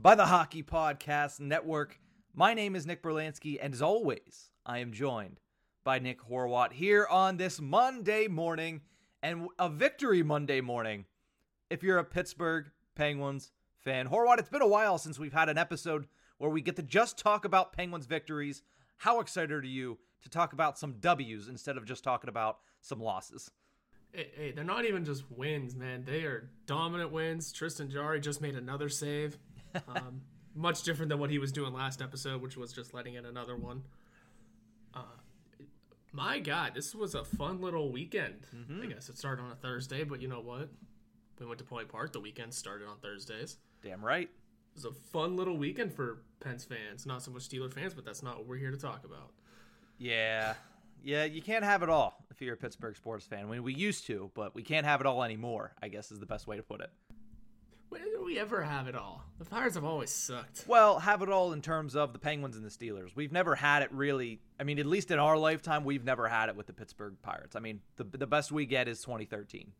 by the Hockey Podcast Network. My name is Nick Berlansky, and as always, I am joined by Nick Horwat here on this Monday morning, and a victory Monday morning. If you're a Pittsburgh Penguins fan, Horwat, it's been a while since we've had an episode where we get to just talk about Penguins victories. How excited are you to talk about some W's instead of just talking about some losses? Hey, hey, they're not even just wins, man. They are dominant wins. Tristan Jarry just made another save. Um, much different than what he was doing last episode, which was just letting in another one. Uh, my God, this was a fun little weekend. I guess it started on a Thursday, but you know what? We went to Point Park. The weekend started on Thursdays. Damn right. It was a fun little weekend for Pens fans. Not so much Steeler fans, but that's not what we're here to talk about. Yeah. Yeah, you can't have it all if you're a Pittsburgh sports fan. I mean, we used to, but we can't have it all anymore, I guess is the best way to put it. When did we ever have it all? The Pirates have always sucked. Well, have it all in terms of the Penguins and the Steelers. We've never had it really. I mean, at least in our lifetime, we've never had it with the Pittsburgh Pirates. I mean, the the best we get is 2013.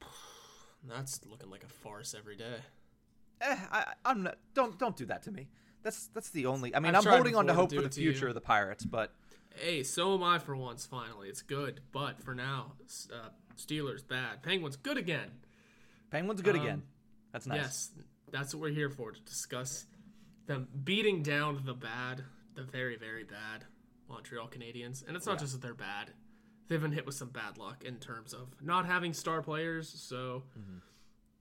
That's looking like a farce every day. Eh, I, I'm not. Don't don't do that to me. That's that's the only. I mean, I've I'm holding on to hope for the to you. future of the Pirates, but Hey, so am I for once. Finally, it's good, but for now, uh, Steelers bad, Penguins good again. Penguins good Um, again. That's nice. Yes, that's what we're here for to discuss the beating down the bad, the very very bad Montreal Canadiens, and it's not just that they're bad; they've been hit with some bad luck in terms of not having star players. So Mm-hmm.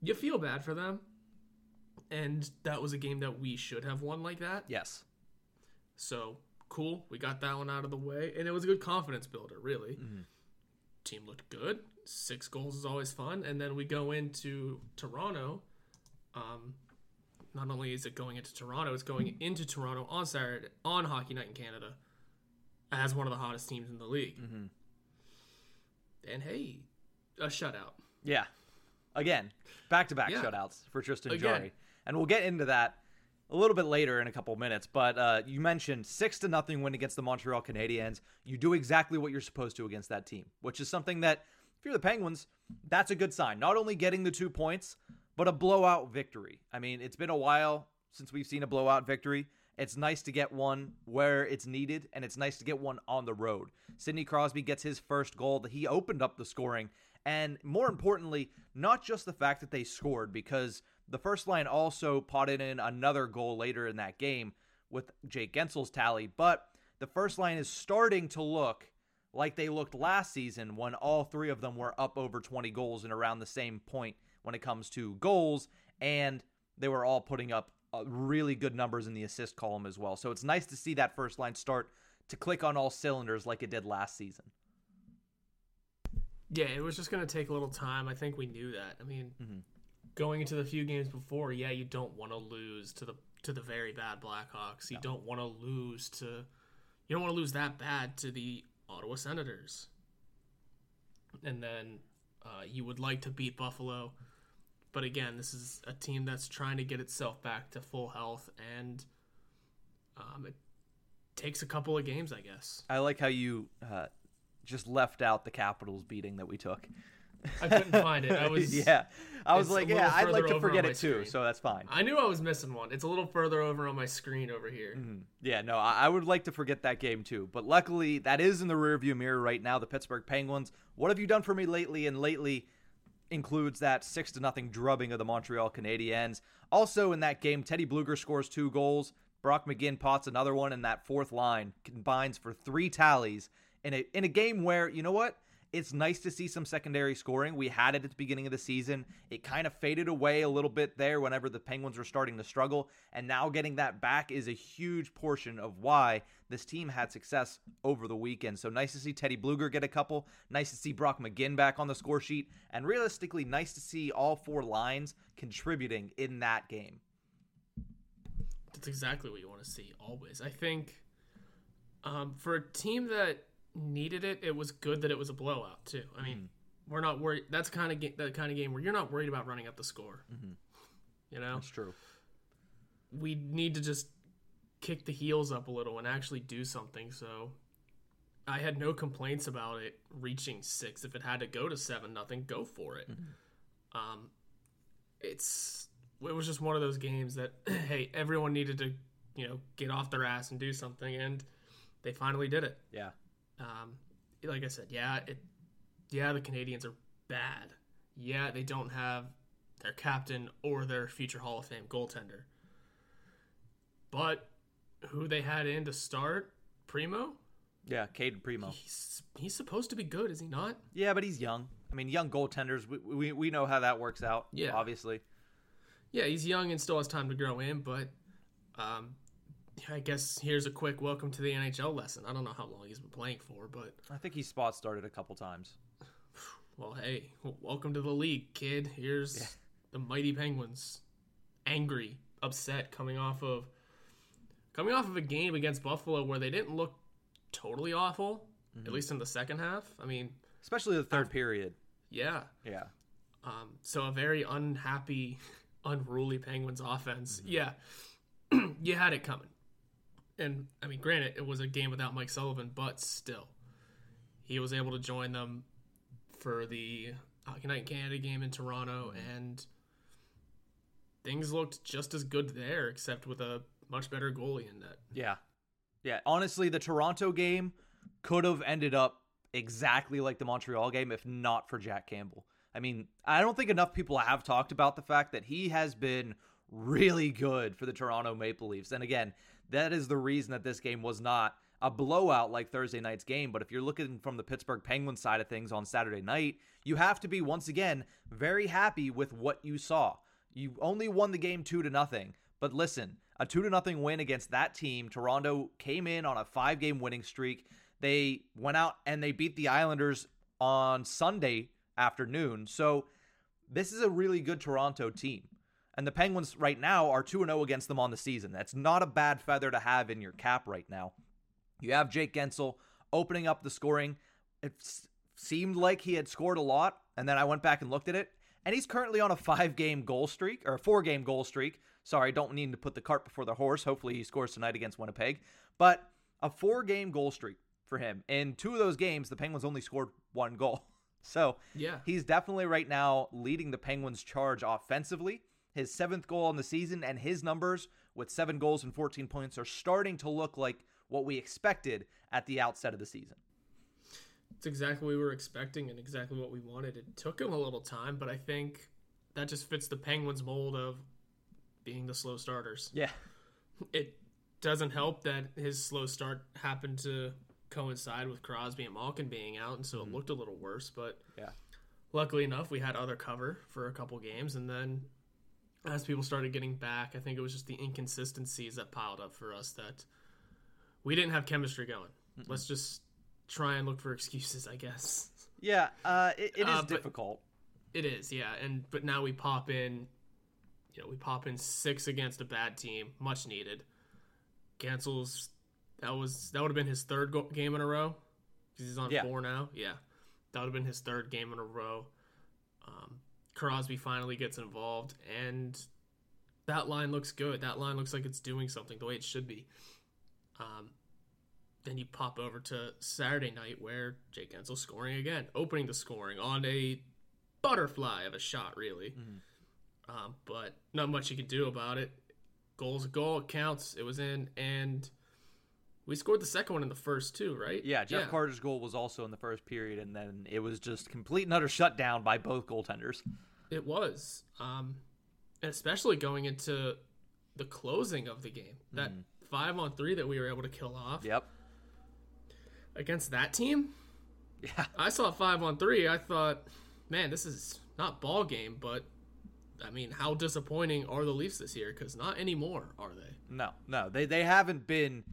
you feel bad for them, and that was a game that we should have won like that. Yes. So cool, we got that one out of the way, and it was a good confidence builder. Really, Mm-hmm. team looked good. Six goals is always fun, and then we go into Toronto. Um, not only is it going into Toronto, it's going into Toronto on Saturday on Hockey Night in Canada as one of the hottest teams in the league. Mm-hmm. And hey, a shutout. Yeah. Again, back to back shutouts for Tristan Again. Jarry. And we'll get into that a little bit later in a couple minutes. But uh, you mentioned six to nothing win against the Montreal Canadiens. You do exactly what you're supposed to against that team, which is something that, if you're the Penguins, that's a good sign. Not only getting the two points, but a blowout victory. I mean, it's been a while since we've seen a blowout victory. It's nice to get one where it's needed, and it's nice to get one on the road. Sidney Crosby gets his first goal. That he opened up the scoring. And more importantly, not just the fact that they scored, because the first line also potted in another goal later in that game with Jake Guentzel's tally, but the first line is starting to look like they looked last season when all three of them were up over 20 goals and around the same point when it comes to goals, and they were all putting up uh, really good numbers in the assist column as well. So it's nice to see that first line start to click on all cylinders like it did last season. Yeah, it was just going to take a little time. I think we knew that. I mean, Mm-hmm. going into the few games before, yeah, you don't want to lose to the to the very bad Blackhawks. You don't want to lose to you don't want to lose that bad to the Ottawa Senators. And then uh, you would like to beat Buffalo, but again, this is a team that's trying to get itself back to full health, and um, it takes a couple of games, I guess. I like how you uh, just left out the Capitals beating that we took. I couldn't find it. I was yeah, I was like, yeah, I'd like to forget it too, screen. so that's fine. I knew I was missing one. It's a little further over on my screen over here. Yeah, no, I, I would like to forget that game too. But luckily, that is in the rearview mirror right now. The Pittsburgh Penguins. What have you done for me lately? And lately includes that six to nothing drubbing of the Montreal Canadiens. Also in that game, Teddy Blueger scores two goals. Brock McGinn pots another one, and that fourth line combines for three tallies in a in a game where you know what. It's nice to see some secondary scoring. We had it at the beginning of the season. It kind of faded away a little bit there whenever the Penguins were starting to struggle. And now getting that back is a huge portion of why this team had success over the weekend. So nice to see Teddy Blueger get a couple. Nice to see Brock McGinn back on the score sheet. And realistically, nice to see all four lines contributing in that game. That's exactly what you want to see always. I think um, for a team that needed it, it was good that it was a blowout too. I mean, mm. we're not worried. That's kind of ga- the kind of game where you're not worried about running up the score. Mm-hmm. You know, That's true. we need to just kick the heels up a little and actually do something. So I had no complaints about it reaching six. If it had to go to seven nothing, go for it. Mm-hmm. Um, it's it was just one of those games that hey, everyone needed to you know get off their ass and do something, and they finally did it. Yeah. Um, like I said, yeah, it, yeah, the Canadiens are bad. Yeah, they don't have their captain or their future Hall of Fame goaltender. But who they had in to start, Primeau, Yeah, Cayden Primeau. he's he's supposed to be good, is he not? Yeah, but he's young. I mean, young goaltenders, we, we, we know how that works out. Yeah. Obviously. Yeah, he's young and still has time to grow in, but um, I guess here's a quick welcome to the NHL lesson. I don't know how long he's been playing for, but I think he spot started a couple times. Well, hey, welcome to the league, kid. Here's the mighty Penguins, angry, upset, coming off of coming off of a game against Buffalo where they didn't look totally awful, at least in the second half. I mean, Especially the third period. yeah. Yeah. Um, so a very unhappy, unruly Penguins offense. Yeah, you had it coming. And I mean, granted, it was a game without Mike Sullivan, but still, he was able to join them for the Hockey Night in Canada game in Toronto, and things looked just as good there, except with a much better goalie in net. Yeah. Yeah. Honestly, the Toronto game could have ended up exactly like the Montreal game if not for Jack Campbell. I mean, I don't think enough people have talked about the fact that he has been really good for the Toronto Maple Leafs. And again, that is the reason that this game was not a blowout like Thursday night's game. But if you're looking from the Pittsburgh Penguins side of things on Saturday night, you have to be once again very happy with what you saw. You only won the game two to nothing. But listen, a two to nothing win against that team. Toronto came in on a five game winning streak. They went out and they beat the Islanders on Sunday afternoon. So this is a really good Toronto team. And the Penguins right now are 2 0 against them on the season. That's not a bad feather to have in your cap right now. You have Jake Guentzel opening up the scoring. It seemed like he had scored a lot, and then I went back and looked at it, and he's currently on a five game goal streak, or a four game goal streak. Sorry, don't need to put the cart before the horse. Hopefully, he scores tonight against Winnipeg. But a four game goal streak for him. In two of those games, the Penguins only scored one goal. So Yeah. he's definitely right now leading the Penguins' charge offensively. His seventh goal on the season and his numbers with seven goals and 14 points are starting to look like what we expected at the outset of the season. It's exactly what we were expecting and exactly what we wanted. It took him a little time, but I think that just fits the Penguins mold of being the slow starters. Yeah. It doesn't help that his slow start happened to coincide with Crosby and Malkin being out, and so it mm-hmm. looked a little worse. But Yeah. luckily enough, we had other cover for a couple games, and then as people started getting back, I think it was just the inconsistencies that piled up for us that we didn't have chemistry going. Let's just try and look for excuses, I guess. Yeah, uh, it, it is Uh, difficult. It is, yeah, and but now we pop in, you know, we pop in six against a bad team, much needed. Cancels. that was that would have been his third go- game in a row because he's on Yeah. four now. Yeah, that would have been his third game in a row. Um, Crosby finally gets involved, and that line looks good. That line looks like it's doing something the way it should be. Um, then you pop over to Saturday night where Jake Guentzel scoring again, opening the scoring on a butterfly of a shot, really. Um, but not much you can do about it. Goal's a goal, it counts. It was in, and we scored the second one in the first too, right? Yeah, Jeff Carter's goal was also in the first period, and then it was just complete and utter shutdown by both goaltenders. It was, um, especially going into the closing of the game. That five on three that we were able to kill off Yep. against that team. Yeah. I saw five on three. I thought, man, this is not ball game, but I mean, how disappointing are the Leafs this year? Because not anymore, are they? No, no, they they haven't been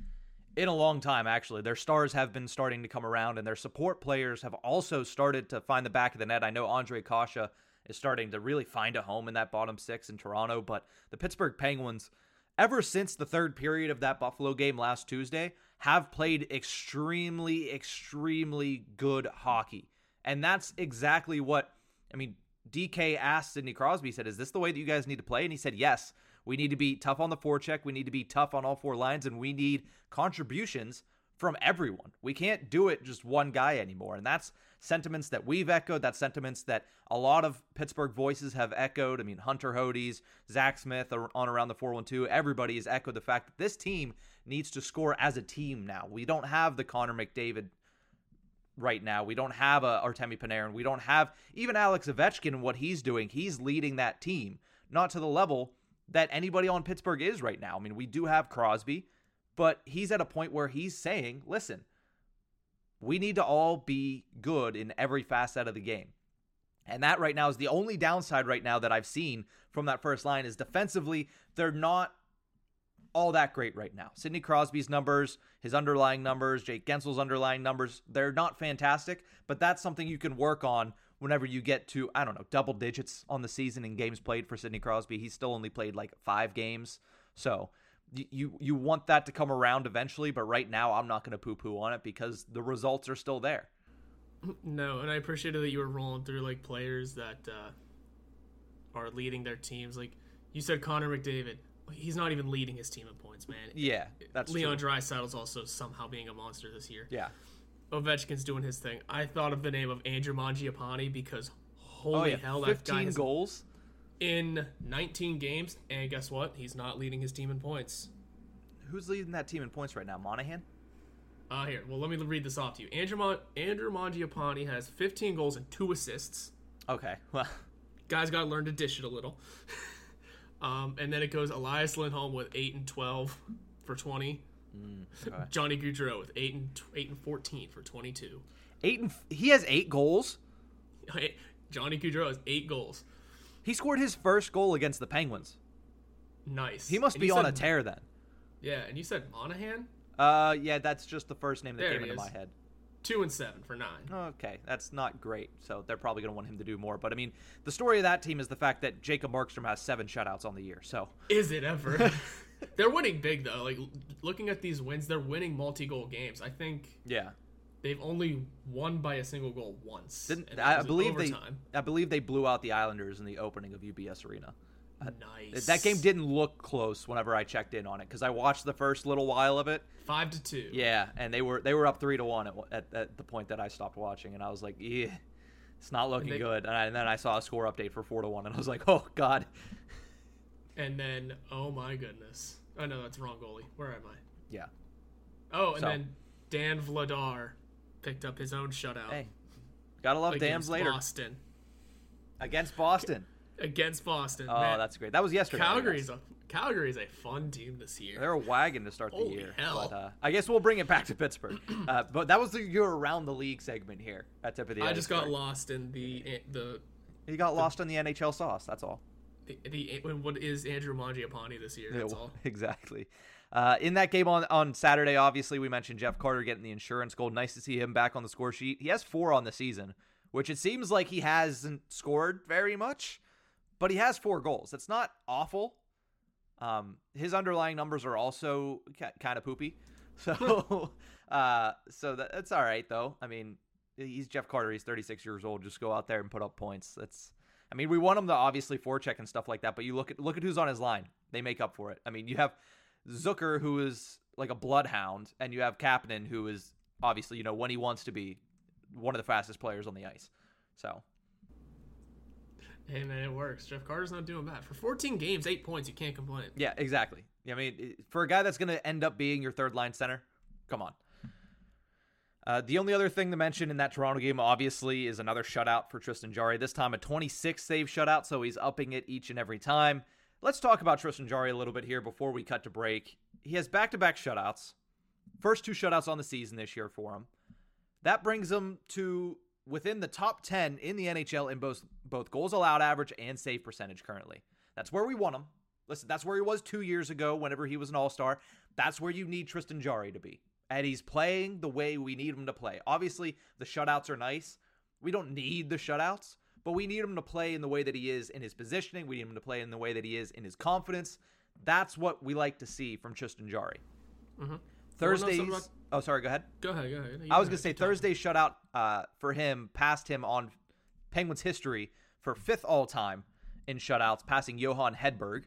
in a long time. Actually, their stars have been starting to come around, and their support players have also started to find the back of the net. I know Ondrej Kase is starting to really find a home in that bottom six in Toronto, but the Pittsburgh Penguins, ever since the third period of that Buffalo game last Tuesday, have played extremely, extremely good hockey. And that's exactly what, I mean, DK asked Sidney Crosby, said, Is this the way that you guys need to play? And he said, Yes. We need to be tough on the forecheck. We need to be tough on all four lines, and we need contributions from everyone. We can't do it just one guy anymore. And that's sentiments that we've echoed. That's sentiments that a lot of Pittsburgh voices have echoed. I mean, Hunter Hodes, Zach Smith on around the 412, everybody has echoed the fact that this team needs to score as a team now. We don't have the Connor McDavid right now. We don't have a Artemi Panarin. We don't have even Alex Ovechkin and what he's doing. He's leading that team, not to the level that anybody on Pittsburgh is right now. I mean, we do have Crosby, but he's at a point where he's saying, listen, we need to all be good in every facet of the game. And that right now is the only downside right now that I've seen from that first line is defensively, they're not all that great right now. Sidney Crosby's numbers, his underlying numbers, Jake Guentzel's underlying numbers, they're not fantastic, but that's something you can work on whenever you get to, I don't know, double digits on the season in games played for Sidney Crosby. He's still only played like five games. So you you want that to come around eventually, but right now I'm not going to poo poo on it because the results are still there. No, and I appreciated that you were rolling through like players that uh, are leading their teams. Like you said, Connor McDavid. He's not even leading his team in points, man. Yeah, that's Leon. Draisaitl's also somehow being a monster this year. Yeah. Ovechkin's doing his thing. I thought of the name of Andrew Mangiapane because holy oh yeah, hell, that 15 guy has goals. in 19 games, and guess what? He's not leading his team in points. Who's leading that team in points right now? Monahan. Uh, here, well, let me read this off to you. Andrew, Mon- Andrew Mangiapane has 15 goals and two assists. Okay. Well, Guys got to learn to dish it a little. um, and then it goes Elias Lindholm with 8 and 12 for 20. Okay. Johnny Gaudreau with 8 and 8 and 14 for 22. eight and he has eight goals. Johnny Gaudreau has 8 goals. He scored his first goal against the Penguins. Nice. He must And be on said- a tear then. Yeah, and you said Monahan? Uh, yeah, that's just the first name that There came into is. my head. 2 and 7 for 9. Okay, that's not great. So they're probably going to want him to do more. But I mean, the story of that team is the fact that Jacob Markstrom has seven shutouts on the year. So Is it ever? they're winning big though. Like looking at these wins, they're winning multi-goal games. I think yeah, they've only won by a single goal once. Didn't, I believe they? I believe they blew out the Islanders in the opening of UBS Arena. nice. That game didn't look close whenever I checked in on it because I watched the first little while of it. five to two. Yeah, and they were they were up three to one at, at, at the point that I stopped watching, and I was like, yeah, it's not looking they- good. And, I, and then I saw a score update for four to one, and I was like, oh god, And then oh my goodness. Oh no, that's wrong goalie. Where am I? yeah. Oh, and So- then Dan Vladar picked up his own shutout. Hey, gotta love Dams later Boston. against Boston. Against Boston. Oh, Man, that's great. That was yesterday. Calgary's a Calgary's a fun team this year. They're a wagon to start the Holy year. hell. But uh, I guess we'll bring it back to Pittsburgh. uh, but that was the, your around the league segment here at tip of the. I just got lost in the the You got lost in the NHL sauce. That's all. The, the what is Andrew Mangiapane this year? That's well, all. Exactly. Uh, in that game on, on Saturday, obviously, we mentioned Jeff Carter getting the insurance goal. Nice to see him back on the score sheet. He has four on the season, which it seems like he hasn't scored very much, but he has four goals. That's not awful. Um, his underlying numbers are also kind of poopy. So, uh, so that, that's all right, though. I mean, he's Jeff Carter. He's 36 years old. Just go out there and put up points. That's I mean, we want him to obviously forecheck and stuff like that, but you look at look at who's on his line. They make up for it. I mean, you have Zucker who is like a bloodhound, and you have Kapanen who is obviously, you know, when he wants to be one of the fastest players on the ice. So Hey man, it works. Jeff Carter's not doing bad for 14 games, eight points. You can't complain. yeah, exactly. I mean, for a guy that's going to end up being your third line center, come on. Uh, the only other thing to mention in that Toronto game, obviously, is another shutout for Tristan Jarry. This time a 26 save shutout, so he's upping it each and every time. Let's talk about Tristan Jarry a little bit here before we cut to break. He has back to back shutouts. First two shutouts on the season this year for him. That brings him to within the top 10 in the NHL in both both goals allowed average and save percentage currently. That's where we want him. Listen, that's where he was 2 years ago whenever he was an All-Star. That's where you need Tristan Jarry to be. And he's playing the way we need him to play. Obviously, the shutouts are nice. We don't need the shutouts, but we need him to play in the way that he is in his positioning. We need him to play in the way that he is in his confidence. That's what we like to see from Tristan Jarry. Mm-hmm. Thursdays. about- Oh, sorry. Go ahead. Go ahead, go ahead. You I was gonna say keep talking. Thursday shutout uh, for him passed him on Penguins history for fifth all time in shutouts, passing Johan Hedberg.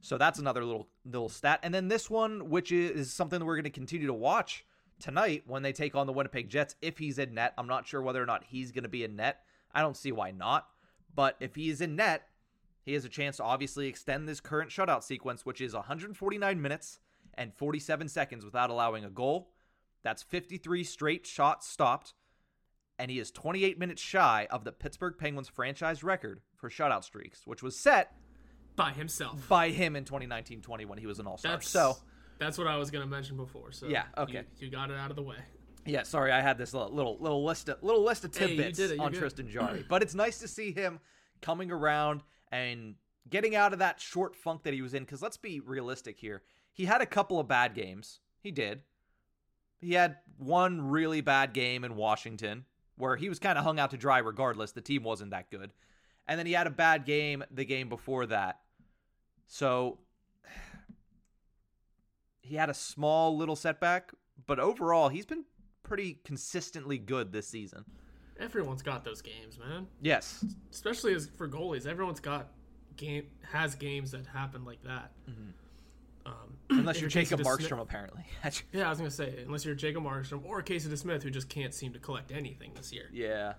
So that's another little little stat. And then this one, which is something that we're going to continue to watch tonight when they take on the Winnipeg Jets. If he's in net, I'm not sure whether or not he's going to be in net. I don't see why not. But if he is in net, he has a chance to obviously extend this current shutout sequence, which is 149 minutes and 47 seconds without allowing a goal. That's 53 straight shots stopped, and he is 28 minutes shy of the Pittsburgh Penguins franchise record for shutout streaks, which was set by himself. by him in 2019-20 when he was an All-Star. That's So, that's what I was gonna mention before. So Yeah, okay. you, you got it out of the way. yeah, sorry, I had this little little, list of little list of tidbits did on good. Tristan Jarry, but it's nice to see him coming around and getting out of that short funk that he was in. Because let's be realistic here, he had a couple of bad games. He did. He had one really bad game in Washington where he was kind of hung out to dry regardless. The team wasn't that good. And then he had a bad game the game before that. So he had a small little setback, but overall he's been pretty consistently good this season. Everyone's got those games, man. Yes. Especially as for goalies, everyone's got game has games that happen like that. Um, Unless you're Jacob Markstrom, apparently. Yeah, I was gonna say unless you're Jacob Markstrom or Casey DeSmith, who just can't seem to collect anything this year. yeah.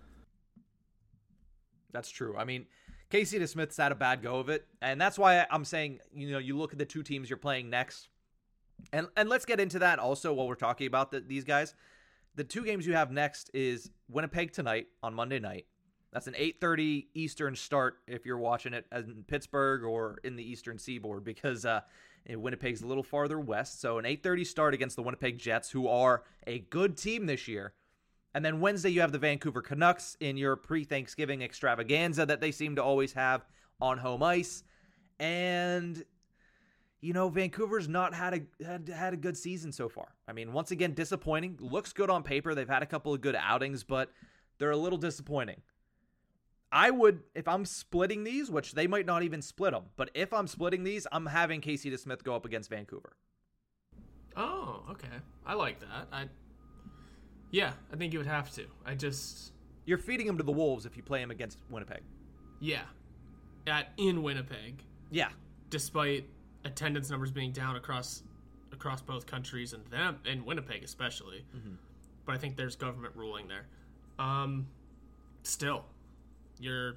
That's true. I mean, Casey DeSmith's had a bad go of it, and that's why I'm saying, you know, you look at the two teams you're playing next, and and let's get into that also while we're talking about the, these guys. The two games you have next is Winnipeg tonight on Monday night. That's an 8:30 Eastern start if you're watching it in Pittsburgh or in the Eastern Seaboard because uh, Winnipeg's a little farther west. So an 8:30 start against the Winnipeg Jets, who are a good team this year. And then Wednesday, you have the Vancouver Canucks in your pre Thanksgiving extravaganza that they seem to always have on home ice. And, you know, Vancouver's not had a had, had a good season so far. I mean, once again, disappointing. Looks good on paper. They've had a couple of good outings, but they're a little disappointing. I would, if I'm splitting these, which they might not even split them, but if I'm splitting these, I'm having Casey DeSmith go up against Vancouver. Oh, okay. I like that. I yeah, I think you would have to. I just You're feeding him to the Wolves if you play him against Winnipeg. yeah, at in Winnipeg, Yeah. despite attendance numbers being down across across both countries and them and Winnipeg especially. But I think there's government ruling there. Um, still, you're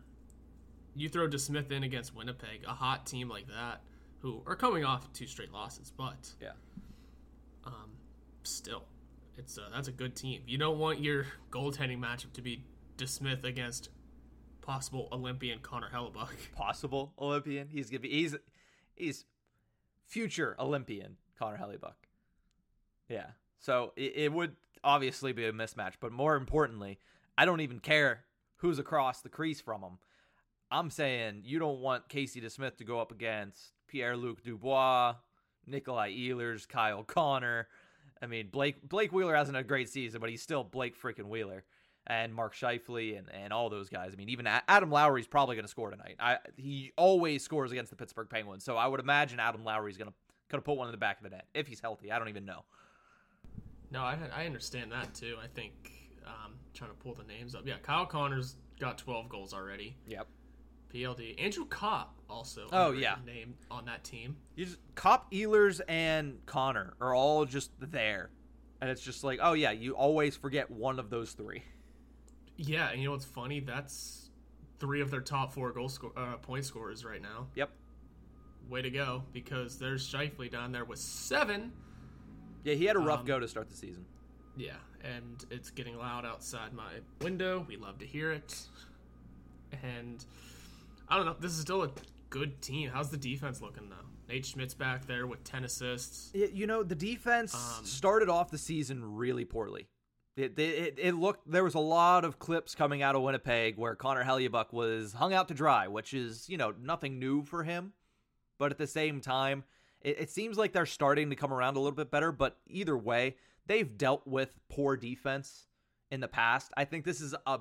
you throw DeSmith in against Winnipeg, a hot team like that, who are coming off two straight losses, but Yeah. um, still, it's uh, that's a good team. You don't want your goaltending matchup to be DeSmith against possible Olympian Connor Hellebuyck. possible Olympian. He's gonna be he's he's future Olympian Connor Hellebuyck. Yeah. So it, it would obviously be a mismatch, but more importantly, I don't even care who's across the crease from him. I'm saying you don't want Casey DeSmith to go up against Pierre Luc Dubois, Nikolai Ehlers, Kyle Connor. I mean, Blake Blake Wheeler hasn't had a great season, but he's still Blake freaking Wheeler. And Mark Scheifele and, and all those guys. I mean, even Adam Lowry's probably going to score tonight. I he always scores against the Pittsburgh Penguins, so I would imagine Adam Lowry's going to going to put one in the back of the net if he's healthy. I don't even know. No, I I understand that too. I think um, trying to pull the names up. Yeah, Kyle Connor's got 12 goals already. Yep. PLD. Andrew Copp also. Oh, yeah. name on that team. You just Copp Ehlers and Connor are all just there, and it's just like, oh yeah, you always forget one of those three. Yeah, and you know what's funny? That's three of their top four goal score, uh, point scorers right now. Yep. Way to go! Because there's Scheifele down there with seven. Yeah, he had a rough Um, go to start the season. Yeah, and it's getting loud outside my window. We love to hear it. And I don't know. This is still a good team. How's the defense looking though? Nate Schmidt's back there with ten assists. It, you know, the defense Um, started off the season really poorly. It, it, it looked there was a lot of clips coming out of Winnipeg where Connor Hellebuyck was hung out to dry, which is you know nothing new for him. But at the same time, it, it seems like they're starting to come around a little bit better. But either way, they've dealt with poor defense in the past. I think this is a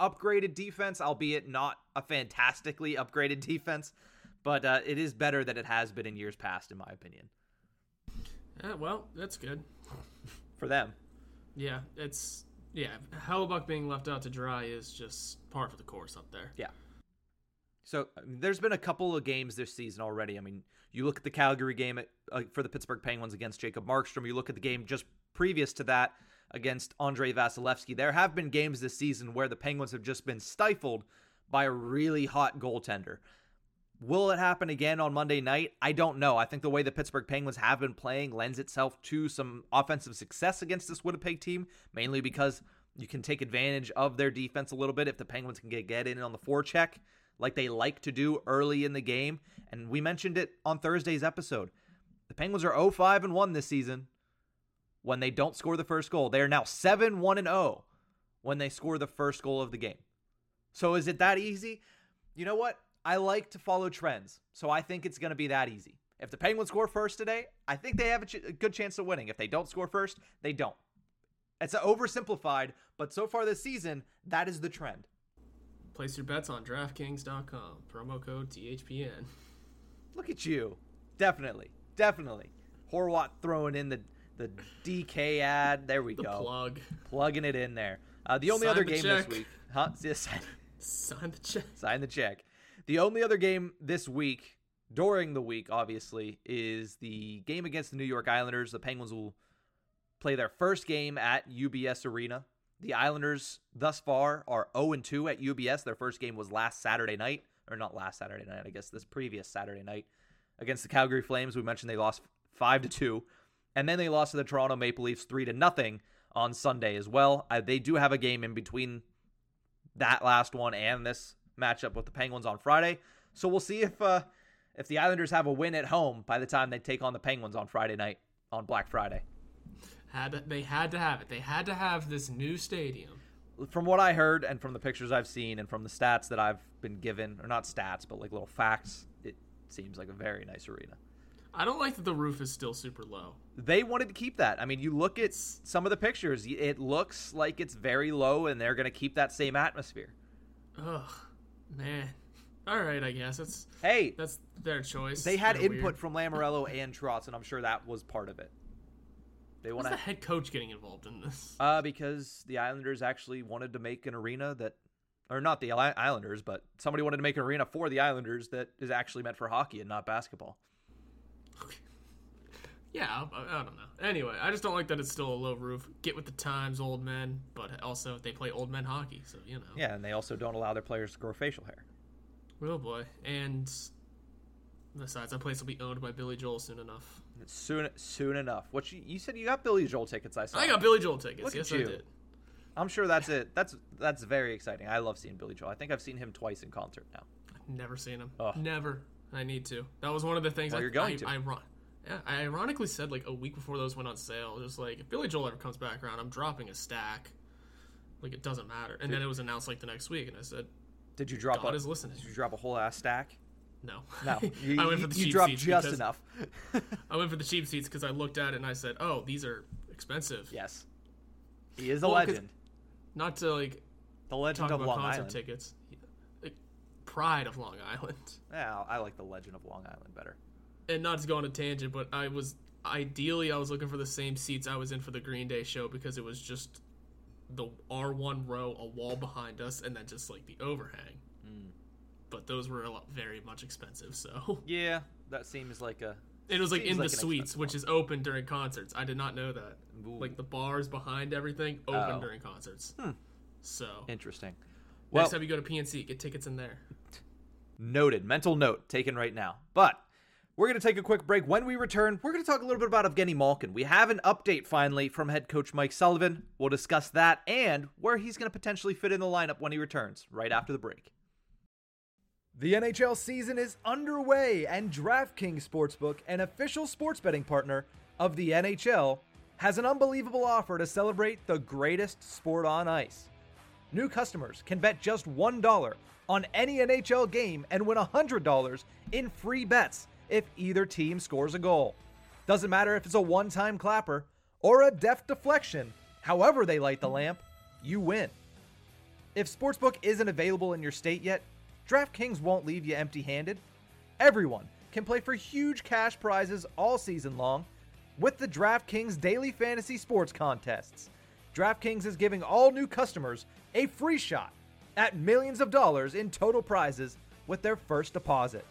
upgraded defense, albeit not a fantastically upgraded defense. but uh, it is better than it has been in years past, in my opinion, well, that's good. for them. Yeah, it's yeah. Hellebuyck being left out to dry is just par for the course up there. Yeah. So I mean, there's been a couple of games this season already. I mean, you look at the Calgary game at, uh, for the Pittsburgh Penguins against Jacob Markstrom. You look at the game just previous to that against Andrei Vasilevskiy. There have been games this season where the Penguins have just been stifled by a really hot goaltender. Will it happen again on Monday night? I don't know. I think the way the Pittsburgh Penguins have been playing lends itself to some offensive success against this Winnipeg team, mainly because you can take advantage of their defense a little bit if the Penguins can get, in on the forecheck like they like to do early in the game. And we mentioned it on Thursday's episode. The Penguins are 0-5 and 1 this season when they don't score the first goal. They are now 7-1 and 0 when they score the first goal of the game. So is it that easy? You know what? I like to follow trends. So I think it's going to be that easy. If the Penguins score first today, I think they have a, ch- a good chance of winning. If they don't score first, they don't. It's oversimplified, but so far this season, that is the trend. Place your bets on DraftKings.com. Promo code THPN. Look at you. Definitely. Definitely. Horwat throwing in the the DK ad. There we The go. plug. Plugging it in there. Uh, the only Sign other the game check. this week. Huh? Sign the check. sign the check. The only other game this week, during the week, obviously, is the game against the New York Islanders. The Penguins will play their first game at UBS Arena. The Islanders thus far are 0 2 at UBS. Their first game was last Saturday night, or not last Saturday night, I guess this previous Saturday night against the Calgary Flames. We mentioned they lost 5 to 2, and then they lost to the Toronto Maple Leafs 3 to nothing on Sunday as well. Uh, they do have a game in between that last one and this matchup with the Penguins on Friday. So we'll see if uh, if the Islanders have a win at home by the time they take on the Penguins on Friday night on Black Friday. Had to, they had to have it. They had to have this new stadium. From what I heard and from the pictures I've seen and from the stats that I've been given, or not stats, but like little facts, it seems like a very nice arena. I don't like that the roof is still super low. They wanted to keep that. I mean, you look at some of the pictures, it looks like it's very low and they're going to keep that same atmosphere. Ugh, man. All right, I guess that's Hey, that's their choice. they had Kinda input weird. from Lamoriello and Trotz, and I'm sure that was part of it. They want the head coach getting involved in this? uh, because the Islanders actually wanted to make an arena that, or not the Islanders, but somebody wanted to make an arena for the Islanders that is actually meant for hockey and not basketball. Yeah, I, I don't know. Anyway, I just don't like that it's still a low roof. Get with the times, old men. But also, they play old men hockey, so you know. Yeah, and they also don't allow their players to grow facial hair. Oh boy. And besides, that place will be owned by Billy Joel soon enough. Soon, soon enough. What you, you said you got Billy Joel tickets? I saw. I got Billy Joel tickets. Look at yes, you. I did. I'm sure that's it. That's that's very exciting. I love seeing Billy Joel. I think I've seen him twice in concert now. I've never seen him. Ugh. Never. I need to. That was one of the things. Well, I, you're going I, to. I, ron- yeah, I ironically said like a week before those went on sale, just like if Billy Joel ever comes back around, I'm dropping a stack. Like it doesn't matter. And then it was announced like the next week, and I said, Did you drop? God a, is listening. Did you drop a whole ass stack? No. No, you, I went for the cheap you dropped seats just enough. I went for the cheap seats because I looked at it and I said, "Oh, these are expensive." yes, he is a Well, legend. Not to like The legend talk of about Long concert Island. tickets. Pride of Long Island. Yeah, I like the legend of Long Island better. And not to go on a tangent, but I was ideally I was looking for the same seats I was in for the Green Day show because it was just the R1 row, a wall behind us, and then just like the overhang. Hmm. But those were a lot, very much expensive, so Yeah, that seems like a. it was like in like the suites, which is open during concerts. I did not know that. Ooh. Like the bars behind everything open Oh. during concerts. Hmm. So Interesting. next time you go to PNC, get tickets in there. Noted. Mental note taken right now. But we're going to take a quick break. When we return, we're going to talk a little bit about Evgeny Malkin. We have an update finally from head coach Mike Sullivan. We'll discuss that and where he's going to potentially fit in the lineup when he returns right after the break. The NHL season is underway, and DraftKings Sportsbook, an official sports betting partner of the NHL, has an unbelievable offer to celebrate the greatest sport on ice. New customers can bet just $1 on any NHL game and win $100 in free bets if either team scores a goal. Doesn't matter if it's a one time clapper or a deft deflection, however they light the lamp, you win. If Sportsbook isn't available in your state yet, DraftKings won't leave you empty handed. everyone can play for huge cash prizes all season long with the DraftKings Daily Fantasy Sports Contests. DraftKings is giving all new customers a free shot at millions of dollars in total prizes with their first deposit.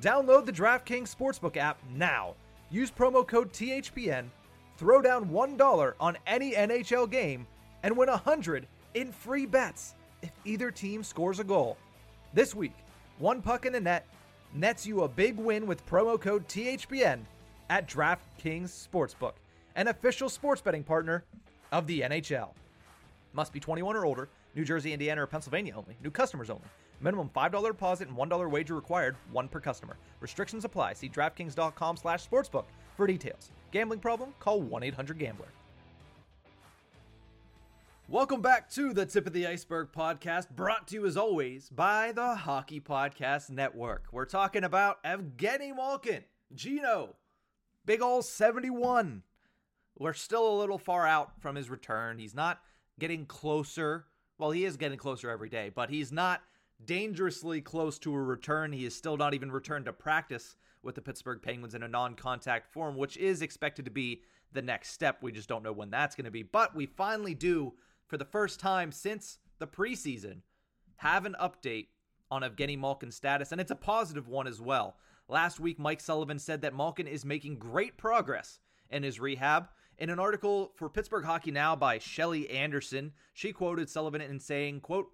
Download the DraftKings Sportsbook app now. Use promo code THPN, throw down $1 on any NHL game, and win 100 in free bets if either team scores a goal. This week, one puck in the net nets you a big win with promo code THPN at DraftKings Sportsbook, an official sports betting partner of the NHL. Must be 21 or older, New Jersey, Indiana, or Pennsylvania only. New customers only. Minimum $5 deposit and $1 wager required, one per customer. Restrictions apply. See DraftKings.com slash sportsbook for details. Gambling problem? Call 1-800-GAMBLER. Welcome back to the Tip of the Iceberg podcast, brought to you as always by the Hockey Podcast Network. We're talking about Evgeny Malkin, Geno, big ol' 71. We're still a little far out from his return. He's not getting closer. Well, he is getting closer every day, but he's not dangerously close to a return. He is still not even returned to practice with the Pittsburgh Penguins in a non contact form, which is expected to be the next step. We just don't know when that's going to be. But we finally do, for the first time since the preseason, have an update on Evgeny Malkin's status, and it's a positive one as well. Last week, Mike Sullivan said that Malkin is making great progress in his rehab. In an article for Pittsburgh Hockey Now by Shelly Anderson, she quoted Sullivan in saying, quote,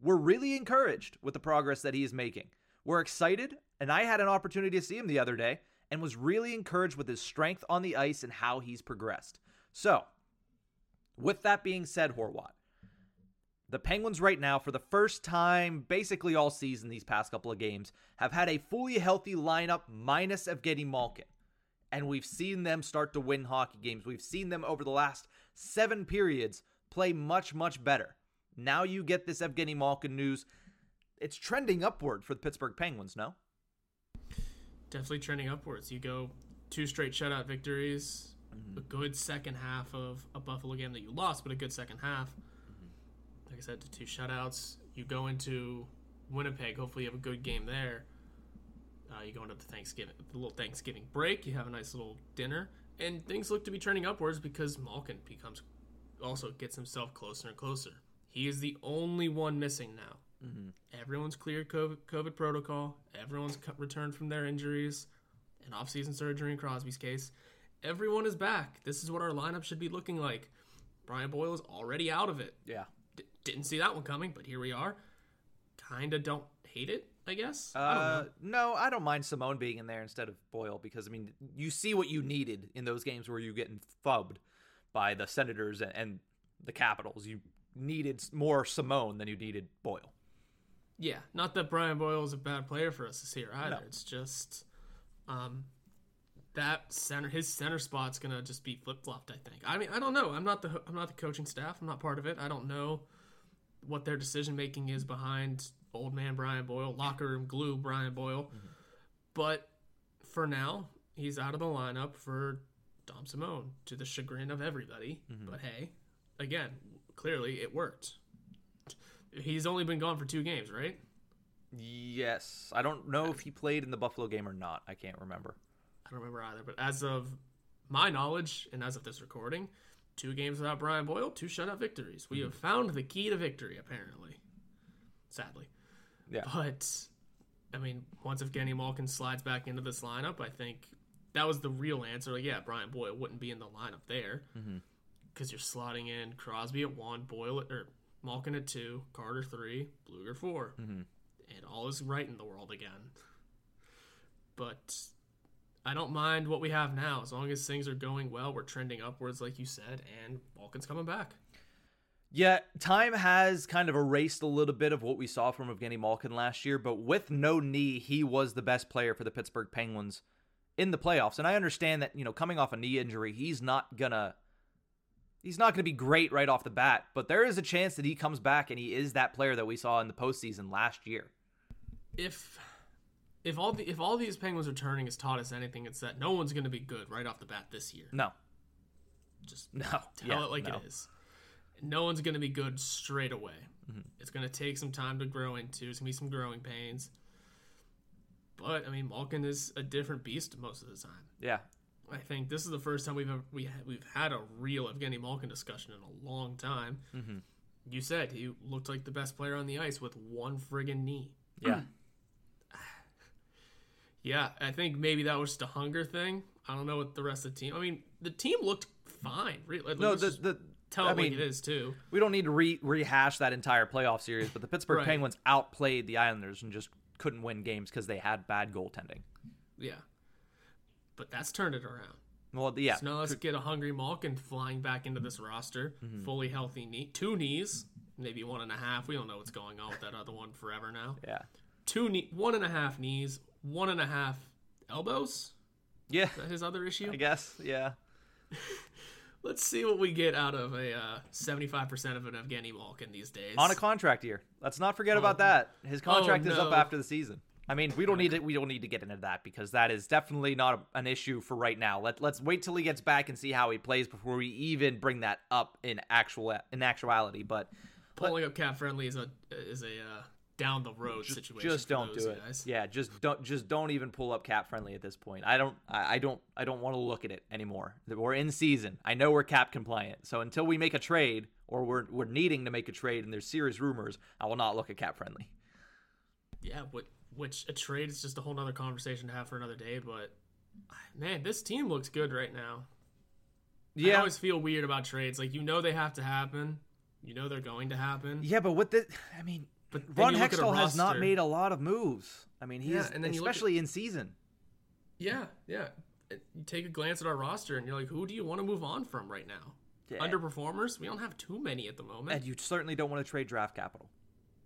We're really encouraged with the progress that he is making. We're excited, and I had an opportunity to see him the other day and was really encouraged with his strength on the ice and how he's progressed. So, with that being said, Horwat, the Penguins right now, for the first time basically all season, these past couple of games, have had a fully healthy lineup minus Evgeny Malkin. And we've seen them start to win hockey games. We've seen them over the last seven periods play much, much better. Now you get this Evgeny Malkin news. It's trending upward for the Pittsburgh Penguins, no? Definitely trending upwards. You go two straight shutout victories, a good second half of a Buffalo game that you lost, but a good second half. Like I said, to two shutouts. You go into Winnipeg. Hopefully, you have a good game there. Uh, you go into the Thanksgiving, the little Thanksgiving break. You have a nice little dinner, and things look to be trending upwards because Malkin becomes also gets himself closer and closer. He is the only one missing now. Everyone's cleared COVID, COVID protocol. Everyone's co- returned from their injuries and off-season surgery in Crosby's case. Everyone is back. This is what our lineup should be looking like. Brian Boyle is already out of it. Yeah. D- didn't see that one coming, but here we are. Kinda don't hate it, I guess. I don't Uh, know. no, I don't mind Simon being in there instead of Boyle because I mean you see what you needed in those games where you're getting fubbed by the Senators and, and the Capitals. You needed more Simon than you needed Boyle. Yeah, not that Brian Boyle is a bad player for us this year either. No. It's just um, that center, his center spot's gonna just be flip flopped. I think. I mean, I don't know. I'm not the I'm not the coaching staff. I'm not part of it. I don't know what their decision making is behind old man Brian Boyle, locker room glue Brian Boyle. But for now, he's out of the lineup for Dom Simon to the chagrin of everybody. But hey, again, clearly it worked. He's only been gone for two games, right? Yes, I don't know if he played in the Buffalo game or not. I can't remember. I don't remember either. But as of my knowledge and as of this recording, two games without Brian Boyle, two shutout victories. We have mm-hmm. found the key to victory, apparently. Sadly. Yeah. But, I mean, once if Evgeny Malkin slides back into this lineup, I think that was the real answer. Like, yeah, Brian Boyle wouldn't be in the lineup there mm-hmm. Because you're slotting in Crosby at one, Boyle at, or Malkin at two, Carter three, Blueger 4 mm-hmm. and all is right in the world again. But I don't mind what we have now as long as things are going well. We're trending upwards, like you said, and Malkin's coming back. Yeah, time has kind of erased a little bit of what we saw from Evgeny Malkin last year, but with no knee, he was the best player for the Pittsburgh Penguins in the playoffs. And I understand that, you know, coming off a knee injury, he's not gonna he's not gonna be great right off the bat, but there is a chance that he comes back and he is that player that we saw in the postseason last year. If if all the if all these Penguins returning has taught us anything, it's that no one's going to be good right off the bat this year. No. Just No. tell Yeah, it like no. it is. No one's going to be good straight away. Mm-hmm. It's going to take some time to grow into. There's going to be some growing pains. But I mean, Malkin is a different beast most of the time. Yeah. I think this is the first time we've ever, we we've had a real Evgeny Malkin discussion in a long time. Mhm. You said he looked like the best player on the ice with one friggin' knee. Yeah. Yeah, I think maybe that was just a hunger thing. I don't know what the rest of the team. I mean, the team looked fine. Really, no, let's the, just the tell I it mean, it is too. we don't need to re- rehash that entire playoff series, but the Pittsburgh Right. Penguins outplayed the Islanders and just couldn't win games because they had bad goaltending. Yeah, but that's turned it around. Well, yeah, So now let's get a hungry Malkin flying back into this roster, Mm-hmm. fully healthy knee, two knees, maybe one and a half. We don't know what's going on with that other one forever now. yeah, Two knee, one and a half knees, one and a half elbows. yeah. Is that his other issue? I guess, yeah. Let's see what we get out of a uh, seventy-five percent of an Evgeny Malkin these days. On a contract year. Let's not forget about that. His contract is up after the season. I mean, we don't need to we don't need to get into that because that is definitely not a, an issue for right now. Let let's wait till he gets back and see how he plays before we even bring that up in actual in actuality. But Pulling up cap friendly is a is a uh, down the road situation. just don't do it. guys. Yeah, just don't just don't even pull up cap friendly at this point. I don't I, I don't I don't want to look at it anymore. We're in season. I know we're cap compliant. So until we make a trade or we're we're needing to make a trade and there's serious rumors, I will not look at cap friendly. Yeah, what, which a trade is just a whole nother conversation to have for another day. But man, this team looks good right now. Yeah, I always feel weird about trades. Like you know they have to happen. You know they're going to happen. Yeah, but with the, I mean, But Ron you look at a Hextall has not made a lot of moves. I mean, he's Yeah, and then look at- especially in season. Yeah, yeah. You take a glance at our roster and you're like, who do you want to move on from right now? Yeah. Underperformers? We don't have too many at the moment. And you certainly don't want to trade draft capital.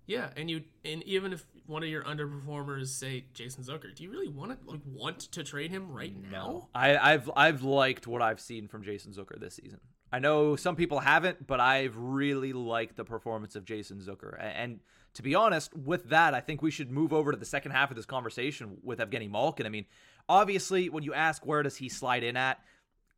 Yeah, and you and even if one of your underperformers, say Jason Zucker, do you really want to like want to trade him right now? I, I've I've liked what I've seen from Jason Zucker this season. I know some people haven't, but I've really liked the performance of Jason Zucker. And to be honest, with that, I think we should move over to the second half of this conversation with Evgeny Malkin. I mean, obviously, when you ask where does he slide in at,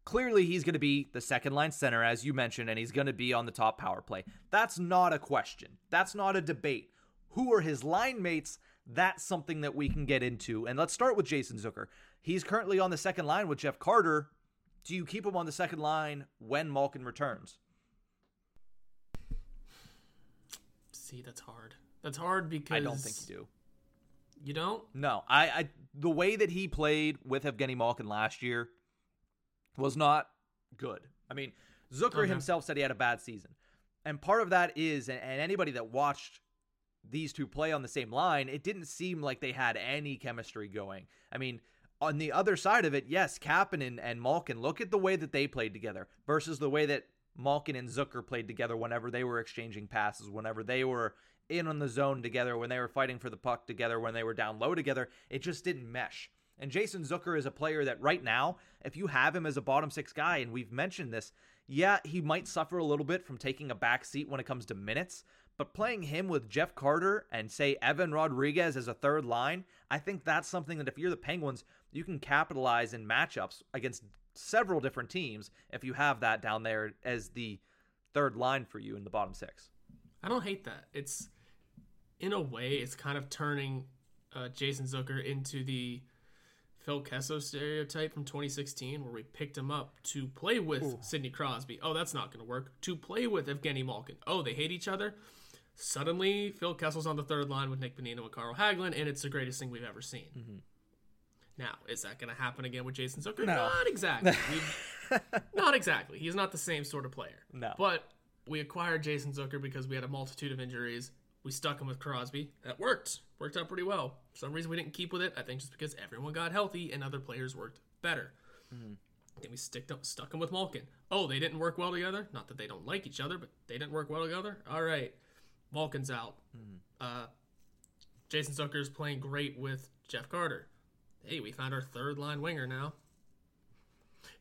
clearly he's going to be the second line center, as you mentioned, and he's going to be on the top power play. That's not a question. That's not a debate. Who are his line mates? That's something that we can get into. And let's start with Jason Zucker. He's currently on the second line with Jeff Carter. Do you keep him on the second line when Malkin returns? See, that's hard. That's hard because I don't think you do. You don't? No, I, I the way that he played with Evgeny Malkin last year was not good. I mean, Zucker Okay. himself said he had a bad season. And part of that is, and and anybody that watched these two play on the same line, it didn't seem like they had any chemistry going. I mean, on the other side of it, yes, Kapanen and Malkin, look at the way that they played together versus the way that Malkin and Zucker played together whenever they were exchanging passes, whenever they were in on the zone together, when they were fighting for the puck together, when they were down low together. It just didn't mesh. And Jason Zucker is a player that right now, if you have him as a bottom six guy, and we've mentioned this, yeah, he might suffer a little bit from taking a back seat when it comes to minutes, but playing him with Jeff Carter and say Evan Rodrigues as a third line, I think that's something that if you're the Penguins, you can capitalize in matchups against several different teams if you have that down there as the third line for you in the bottom six. I don't hate that. It's in a way, it's kind of turning uh, Jason Zucker into the Phil Kessel stereotype from 2016, where we picked him up to play with Sidney Crosby. Oh, that's not going to work. To play with Evgeny Malkin. Oh, they hate each other. Suddenly, Phil Kessel's on the third line with Nick Bonino and Carl Hagelin, and it's the greatest thing we've ever seen. Mm-hmm. Now, is that going to happen again with Jason Zucker? No. Not exactly. Not exactly. He's not the same sort of player. No. But we acquired Jason Zucker because we had a multitude of injuries. We stuck him with Crosby. That worked. Worked out pretty well. For some reason, we didn't keep with it. I think just because everyone got healthy and other players worked better. Then we sticked up, stuck him with Malkin. Oh, they didn't work well together. Not that they don't like each other, but they didn't work well together. All right, Malkin's out. Uh, Jason Zucker is playing great with Jeff Carter. Hey, we found our third line winger now.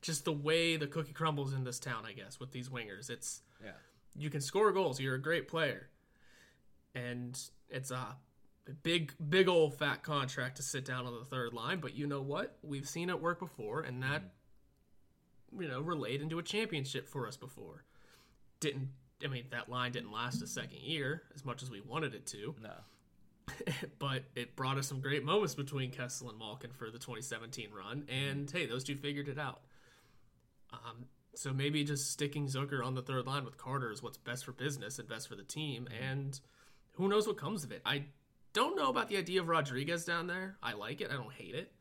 Just the way the cookie crumbles in this town, I guess, with these wingers. It's Yeah. you can score goals. You're a great player, and it's a big, big old fat contract to sit down on the third line. But you know what? We've seen it work before, and that mm-hmm. you know relayed into a championship for us before. Didn't I mean that line didn't last a second year as much as we wanted it to, No. but it brought us some great moments between Kessel and Malkin for the 2017 run. Mm-hmm. And hey, those two figured it out. Um, so maybe just sticking Zucker on the third line with Carter is what's best for business and best for the team. Mm-hmm. And who knows what comes of it. I don't know about the idea of Rodrigues down there. I like it. I don't hate it.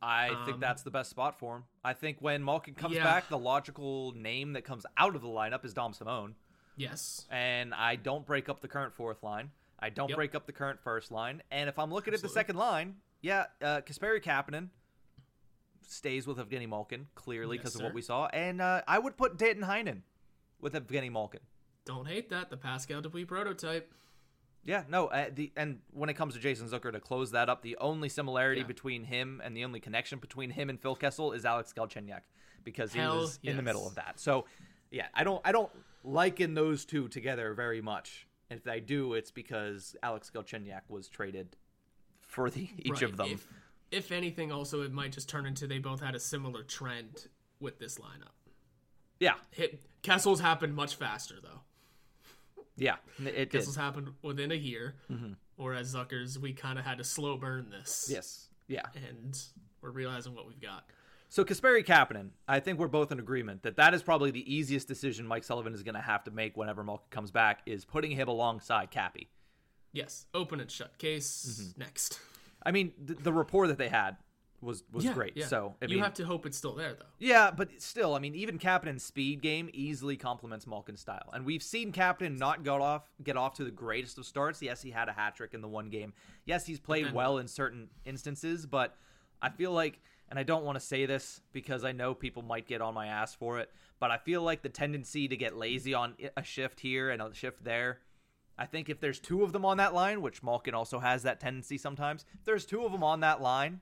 I think Um, that's the best spot for him. I think when Malkin comes Yeah. back, the logical name that comes out of the lineup is Dom Simon. Yes. And I don't break up the current fourth line. I don't Yep. break up the current first line. And if I'm looking at the second line, yeah, uh, Kasperi Kapanen stays with Evgeny Malkin, clearly Yes, because of what we saw. And uh, I would put Danton Heinen with Evgeny Malkin. Don't hate that. The Pascal Dupuis prototype. Yeah, no, uh, the and when it comes to Jason Zucker to close that up, the only similarity Yeah. between him and the only connection between him and Phil Kessel is Alex Galchenyuk because he Hell was in the middle of that. So, yeah, I don't I don't liken those two together very much. And if I do, it's because Alex Galchenyuk was traded for the each Right. of them. If, if anything, also, it might just turn into they both had a similar trend with this lineup. yeah, Hit Kessel's happened much faster though. Yeah, it did. Kessel's happened within a year, whereas Zucker's we kind of had to slow burn this. Yes, yeah. and we're realizing what we've got. So Kasperi Kapanen, I think we're both in agreement that that is probably the easiest decision Mike Sullivan is going to have to make whenever Malkin comes back is putting him alongside Cappy. Yes, open and shut case Mm-hmm. next. I mean, the, the rapport that they had was was great. yeah. So I you mean, have to hope it's still there though. yeah, but still, I mean, even Kapanen's speed game easily complements Malkin's style, and we've seen Captain not get off get off to the greatest of starts. Yes, he had a hat trick in the one game. Yes, he's played then- well in certain instances, but I feel like, and I don't want to say this because I know people might get on my ass for it, but I feel like the tendency to get lazy on a shift here and a shift there. I think if there's two of them on that line, which Malkin also has that tendency sometimes, if there's two of them on that line,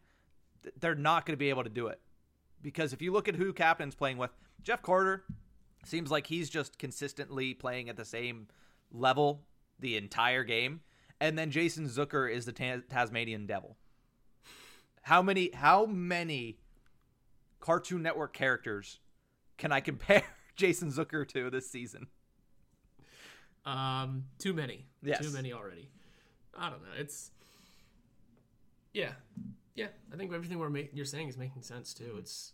they're not going to be able to do it. Because if you look at who Captain's playing with, Jeff Carter seems like he's just consistently playing at the same level the entire game. And then Jason Zucker is the Ta- Tasmanian Devil. How many how many Cartoon Network characters can I compare Jason Zucker to this season? Um, too many. Yes. Too many already. I don't know. It's yeah, yeah. I think everything we're ma- you're saying is making sense too. Mm-hmm. It's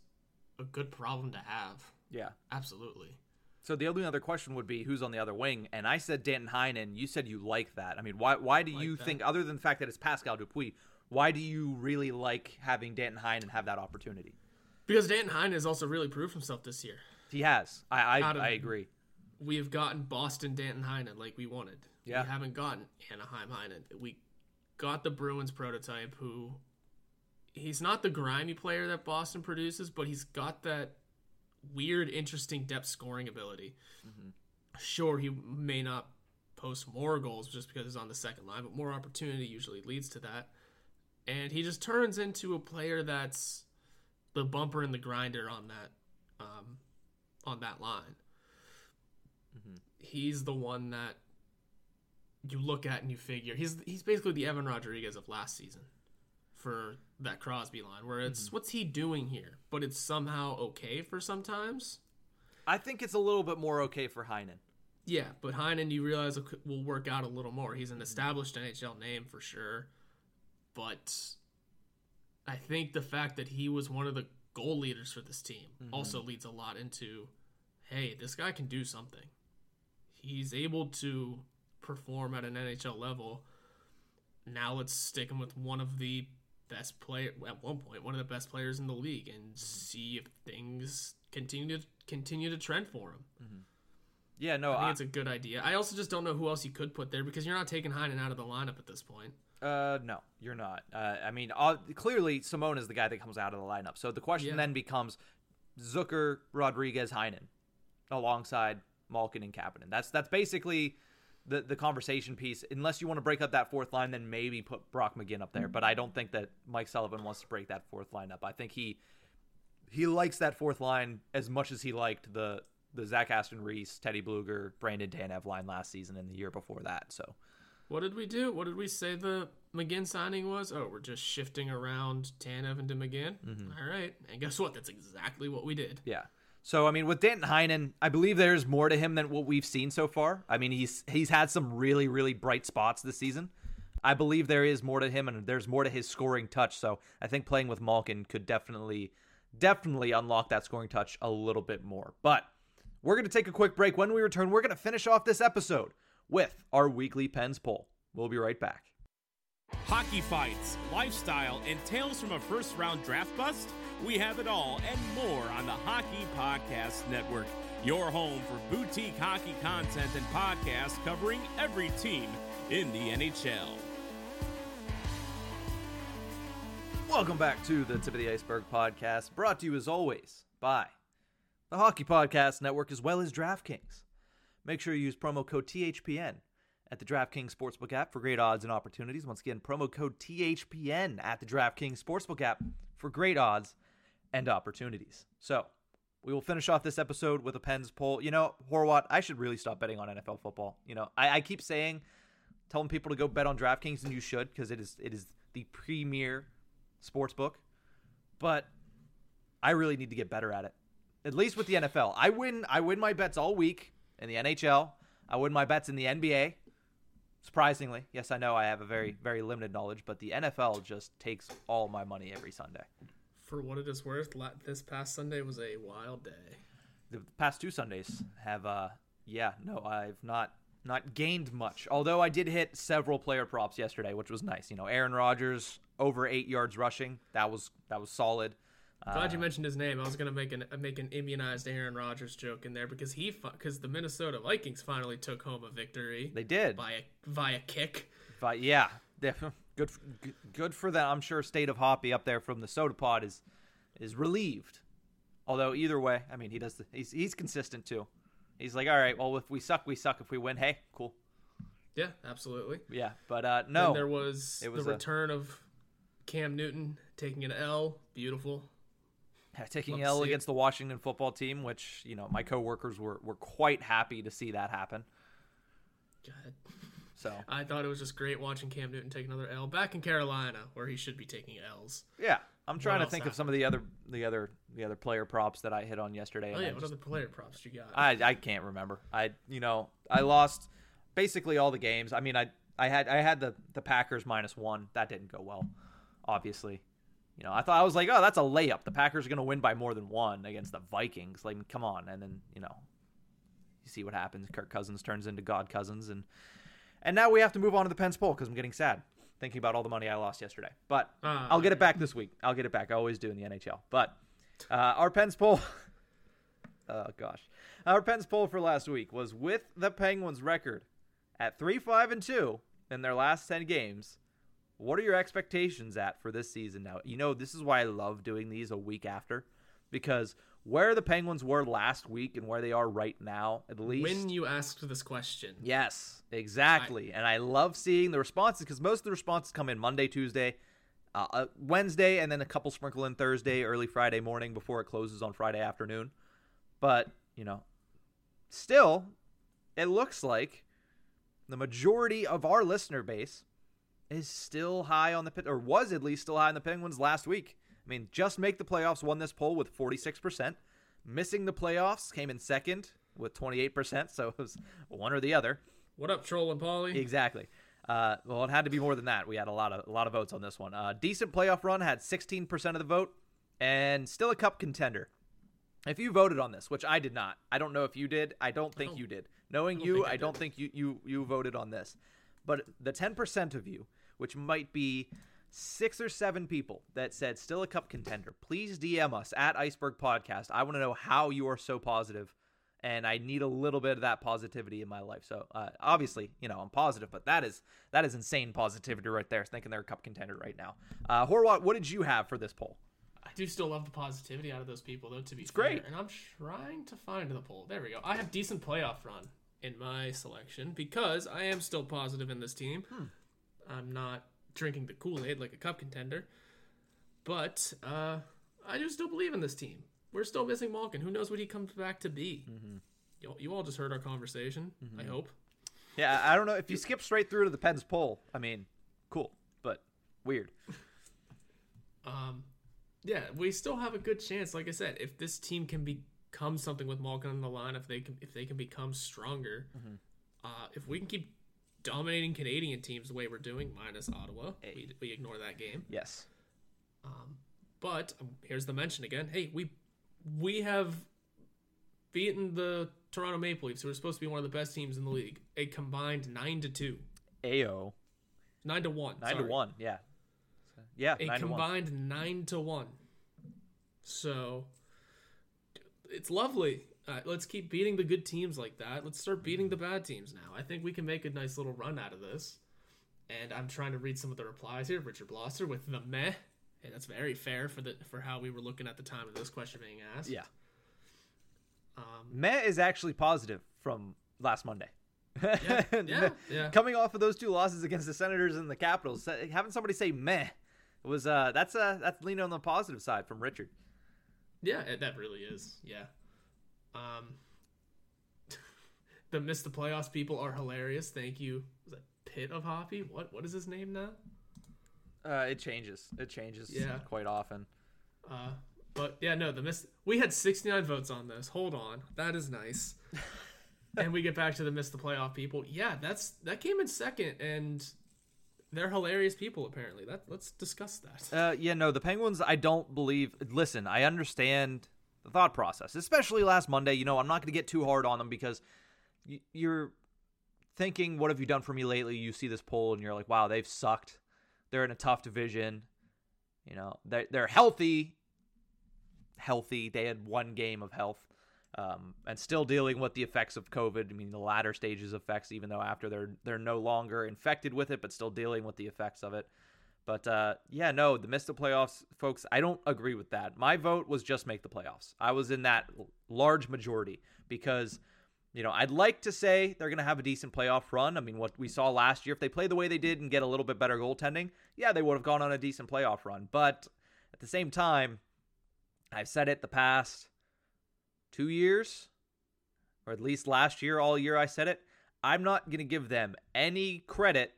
a good problem to have. Yeah. Absolutely. So the only other question would be who's on the other wing, and I said Danton Heinen. You said you like that. I mean, why? Why do you that. think, other than the fact that it's Pascal Dupuis, why do you really like having Danton Heinen have that opportunity? Because Danton Heinen has also really proved himself this year. He has. I I, I agree. We have gotten Boston Danton Heinen like we wanted. Yeah. We haven't gotten Anaheim Heinen. We got the Bruins prototype who he's not the grimy player that Boston produces, but he's got that weird, interesting depth scoring ability. Sure, he may not post more goals just because he's on the second line, but more opportunity usually leads to that. And he just turns into a player that's the bumper and the grinder on that um, on that line. He's the one that you look at and you figure he's he's basically the Evan Rodrigues of last season for that Crosby line, where it's mm-hmm. what's he doing here, but it's somehow okay for sometimes. I think it's a little bit more okay for Heinen. Yeah, but Heinen, you realize will- will work out a little more. He's an established NHL name for sure, but I think the fact that he was one of the goal leaders for this team mm-hmm. also leads a lot into, hey, this guy can do something. He's able to perform at an NHL level. Now let's stick him with one of the best player at one point, one of the best players in the league, and see if things continue to continue to trend for him. Yeah, no, I think I, it's a good idea. I also just don't know who else you could put there because you're not taking Heinen out of the lineup at this point. uh, no, you're not. Uh, I mean, clearly Simon is the guy that comes out of the lineup. So the question Yeah. then becomes Zucker, Rodrigues, Heinen, alongside Malkin and Kapanen. That's that's basically the the conversation piece. Unless you want to break up that fourth line, then maybe put Brock McGinn up there. Mm-hmm. But I don't think that Mike Sullivan wants to break that fourth line up. I think he he likes that fourth line as much as he liked the the Zach Aston Reese, Teddy Blueger, Brandon Tanev line last season and the year before that. So What did we do? What did we say the McGinn signing was? Oh, we're just shifting around Tanev into McGinn. Mm-hmm. All right, and guess what? That's exactly what we did. Yeah. So I mean, with Danton Heinen, I believe there's more to him than what we've seen so far. I mean, he's he's had some really really bright spots this season. I believe there is more to him and there's more to his scoring touch. So I think playing with Malkin could definitely, definitely unlock that scoring touch a little bit more. But we're going to take a quick break. When we return, we're going to finish off this episode with our weekly Pens poll. We'll be right back. Hockey fights, lifestyle, and tales from a first round draft bust? We have it all and more on the Hockey Podcast Network, your home for boutique hockey content and podcasts covering every team in the NHL. Welcome back to the Tip of the Iceberg podcast, brought to you as always by the Hockey Podcast Network as well as DraftKings. Make sure you use promo code THPN at the DraftKings Sportsbook app for great odds and opportunities. Once again, promo code THPN at the DraftKings Sportsbook app for great odds and opportunities. So, we will finish off this episode with a Pens poll. You know, Horwat, I should really stop betting on NFL football. You know, I, I keep saying, telling people to go bet on DraftKings, and you should because it is it is the premier sports book. But I really need to get better at it. At least with the NFL. I win I win my bets all week in the NHL. I win my bets in the NBA. Surprisingly. Yes, I know I have a very very limited knowledge, but the NFL just takes all my money every Sunday. For what it is worth, this past Sunday was a wild day. The past two Sundays have uh yeah, no, I've not not gained much. Although I did hit several player props yesterday, which was nice. You know, Aaron Rodgers over 8 yards rushing. That was that was solid. Glad you mentioned his name. I was gonna make an make an immunized Aaron Rodgers joke in there because he because the Minnesota Vikings finally took home a victory They did. by a via kick. But yeah, good good- good for them. I'm sure State of Hoppy up there from the Soda Pod is is relieved. Although either way, I mean, he does the, he's he's consistent too. He's like, all right, well, if we suck, we suck. If we win, hey, cool. Yeah, absolutely. Yeah, but uh, Then no, there was, was the a- return of Cam Newton taking an L. Beautiful. taking love L see it. against the Washington football team, which you know my coworkers were were quite happy to see that happen. God. So I thought it was just great watching Cam Newton take another L back in Carolina, where he should be taking L's. yeah, I'm trying to think of some of the other the other the other player props that I hit on yesterday. Oh yeah, what other player props you got? I I can't remember. I you know I lost basically all the games. I mean I I had I had the the Packers minus one. That didn't go well, obviously. You know I thought I was like oh that's a layup. The Packers are gonna win by more than one against the Vikings. Like come on, and then you know you see what happens. Kirk Cousins turns into God Cousins, and and now we have to move on to the Pens poll because I'm getting sad thinking about all the money I lost yesterday. But Ah, I'll get it back this week. I'll get it back. I always do in the NHL. But uh, our Pens poll. oh gosh, our Pens poll for last week was with the Penguins' record at three five and two in their last ten games. What are your expectations at for this season now? You know, this is why I love doing these a week after because where the Penguins were last week and where they are right now, at least when you asked this question, Yes, exactly. and I love seeing the responses because most of the responses come in Monday, Tuesday, uh, uh, Wednesday, and then a couple sprinkle in Thursday, early Friday morning before it closes on Friday afternoon. But, you know, still, it looks like the majority of our listener base is still high on the or was at least still high on the Penguins last week. I mean, just make the playoffs won this poll with 46%. Missing the playoffs came in second with 28%, so it was one or the other. what up, Troll and Polly? Exactly. Uh, well, it had to be more than that. We had a lot of a lot of votes on this one. Uh, decent playoff run had 16% of the vote, and still a cup contender. If you voted on this, which I did not, I don't know if you did. I don't think don't- you did. Knowing don't you, I I don't think you you you voted on this. But the 10% of you, which might be six or seven people that said still a cup contender, please DM us at Iceberg Podcast. I want to know how you are so positive, and I need a little bit of that positivity in my life. So uh, obviously, you know, I'm positive, but that is that is insane positivity right there. Thinking they're a cup contender right now. Uh, Horwat, what did you have for this poll? I do still love the positivity out of those people, though. To be It's fair. great. and I'm trying to find the poll. There we go. I have decent playoff run in my selection because I am still positive in this team. Hmm. I'm not drinking the Kool Aid like a cup contender, but uh, I do still believe in this team. We're still missing Malkin. Who knows what he comes back to be? Mm-hmm. You, you all just heard our conversation. I hope. Yeah, I don't know if you skip straight through to the Pens poll. I mean, cool, but weird. Um, yeah, we still have a good chance. Like I said, if this team can become something with Malkin on the line, if they can, if they can become stronger, Mm-hmm. uh, if we can keep dominating Canadian teams the way we're doing, minus Ottawa. We, we ignore that game. Yes. Um, but um, here's the mention again. Hey, we we have beaten the Toronto Maple Leafs, who are supposed to be one of the best teams in the league, a combined nine to two, AO. nine to one, Nine sorry. to one. Yeah. Yeah. a nine to combined nine to one. So it's lovely. Uh, let's keep beating the good teams like that. Let's start beating the bad teams now. I think we can make a nice little run out of this. And I'm trying to read some of the replies here. Richard Blosser with the meh. And that's very fair for the for how we were looking at the time of this question being asked. Yeah. Um, Meh is actually positive from last Monday. yeah, yeah, yeah. Coming off of those two losses against the Senators and the Capitals, having somebody say meh was uh that's uh that's leaning on the positive side from Richard. Yeah, that really is. Yeah. Um, the miss the playoffs people are hilarious. Thank you. Was that Pit of Hoppy? What what is his name now? Uh, it changes. It changes Yeah. quite often. Uh, but yeah, no, the miss. We had 69 votes on this. Hold on, that is nice. and we get back to the miss the playoff people. Yeah, that's that came in second, and they're hilarious people apparently. That let's discuss that. Uh, yeah, no, the Penguins. I don't believe. Listen, I understand the thought process, especially last Monday. You know, I'm not going to get too hard on them because you're thinking, "What have you done for me lately?" You see this poll, and you're like, "Wow, they've sucked. They're in a tough division. You know, they're they're healthy, healthy. They had one game of health." Um, and still dealing with the effects of COVID. I mean, the latter stages effects, even though after they're they're no longer infected with it, but still dealing with the effects of it. But uh, yeah, no, the miss the playoffs, folks. I don't agree with that. My vote was just make the playoffs. I was in that large majority because, you know, I'd like to say they're going to have a decent playoff run. I mean, what we saw last year, if they play the way they did and get a little bit better goaltending, yeah, they would have gone on a decent playoff run. But at the same time, I've said it the past two years, or at least last year, all year I said it. I'm not going to give them any credit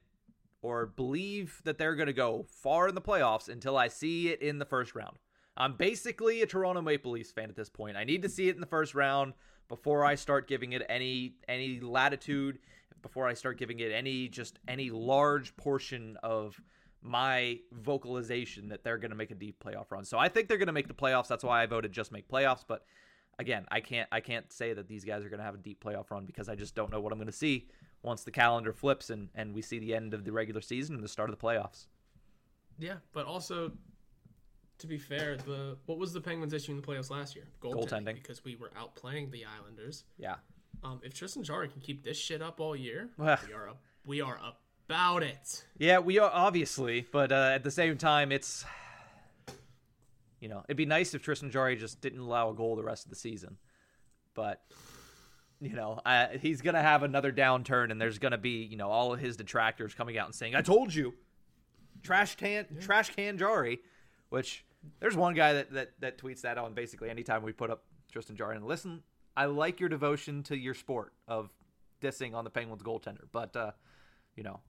or believe that they're going to go far in the playoffs until I see it in the first round. I'm basically a Toronto Maple Leafs fan at this point. I need to see it in the first round before I start giving it any any latitude, before I start giving it any just any large portion of my vocalization that they're going to make a deep playoff run. So I think they're going to make the playoffs. That's why I voted just make playoffs, but again, I can't I can't say that these guys are going to have a deep playoff run because I just don't know what I'm going to see once the calendar flips and and we see the end of the regular season and the start of the playoffs. Yeah, but also to be fair, the what was the Penguins' issue in the playoffs last year? Goaltending. because we were outplaying the Islanders. Yeah. Um, if Tristan Jarry can keep this shit up all year, we are a, we are about it. Yeah, we are obviously, but uh, at the same time, it's you know it'd be nice if Tristan Jarry just didn't allow a goal the rest of the season, but you know I, he's gonna have another downturn, and there's gonna be you know all of his detractors coming out and saying, "I told you, trash can, trash can Jarry," which there's one guy that, that that tweets that on basically anytime we put up Tristan Jarry and listen. I like your devotion to your sport of dissing on the Penguins goaltender, but uh, you know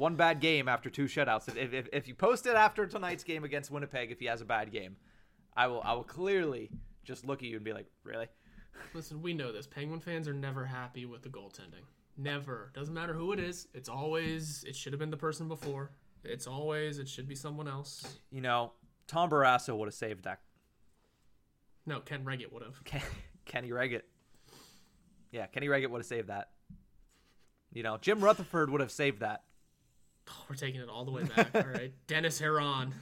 one bad game after two shutouts. If, if, if you post it after tonight's game against Winnipeg, if he has a bad game, I will I will clearly just look at you and be like, really? Listen, we know this. Penguin fans are never happy with the goaltending. Never. Doesn't matter who it is. It's always it should have been the person before. It's always it should be someone else. You know, Tom Barrasso would have saved that. No, Ken Wregget would have. Ken, Kenny Wregget. Yeah, Kenny Wregget would have saved that. You know, Jim Rutherford would have saved that. Oh, we're taking it all the way back. all right, Denis Herron,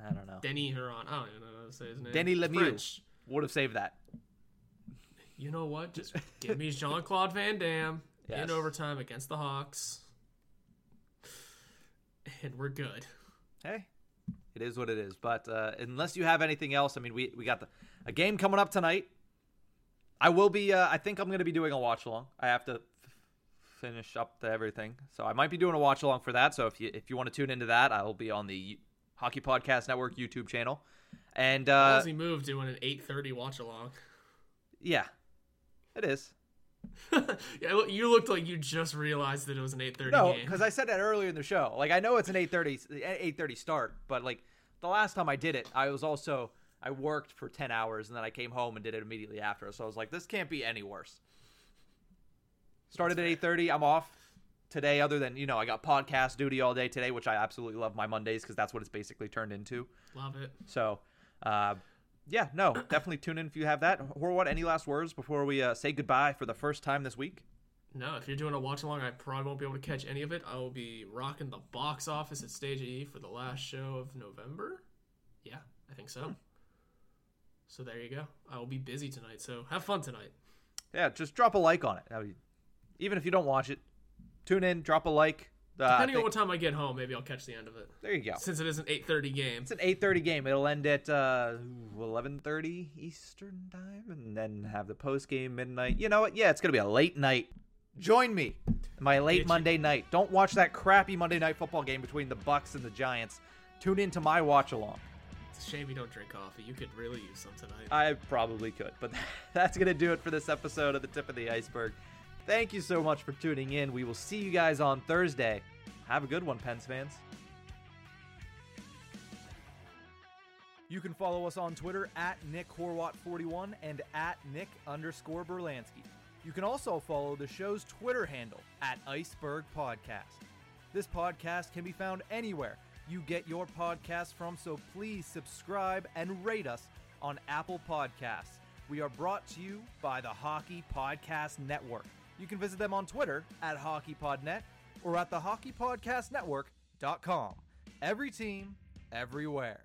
I don't know. Denny Herron. I don't even know how to say his name. Denny Lemieux French. would have saved that. You know what? Just give me Jean Claude Van Damme Yes. in overtime against the Hawks, and we're good. hey, it is what it is. But uh, unless you have anything else, I mean, we we got the a game coming up tonight. I will be. Uh, I think I'm going to be doing a watch along. I have to f- finish up the everything, so I might be doing a watch along for that. So if you if you want to tune into that, I'll be on the Hockey Podcast Network YouTube channel. And uh, Ballsy move doing an 8:30 watch along. yeah, it is. yeah, look, you looked like you just realized that it was an 8:30 No, because I said that earlier in the show. Like I know it's an 8:30 8:30 start, but like the last time I did it, I was also I worked for 10 hours and then I came home and did it immediately after. So I was like, this can't be any worse. Started at 8:30. I'm off. today, other than you know I got podcast duty all day today, which I absolutely love my Mondays because that's what it's basically turned into. Love it. So, uh, yeah, no, definitely tune in if you have that. Horwat? Any last words before we uh, say goodbye for the first time this week? No, if you're doing a watch along, I probably won't be able to catch any of it. I will be rocking the box office at Stage E for the last show of November. Yeah, I think so. So there you go. I will be busy tonight, so have fun tonight. Yeah, just drop a like on it. Even if you don't watch it, tune in, drop a like. Uh, Depending on what time I get home, maybe I'll catch the end of it. there you go. Since it is an 8:30 game. It's an 8:30 game. It'll end at uh, 11:30 Eastern time, and then have the post game midnight. You know what? Yeah, it's gonna be a late night. Join me, my late. Monday night. Don't watch that crappy Monday night football game between the Bucs and the Giants. Tune in to my watch along. It's a shame you don't drink coffee. You could really use some tonight. I probably could, but that's gonna do it for this episode of the Tip of the Iceberg. Thank you so much for tuning in. We will see you guys on Thursday. Have a good one, Pens fans. You can follow us on Twitter at Nick Horwat41 and at Nick underscore Berlansky. You can also follow the show's Twitter handle at Iceberg Podcast. This podcast can be found anywhere you get your podcasts from, so please subscribe and rate us on Apple Podcasts. We are brought to you by the Hockey Podcast Network. You can visit them on Twitter at HockeyPodNet or at the thehockeypodcastnetwork.com. Every team, everywhere.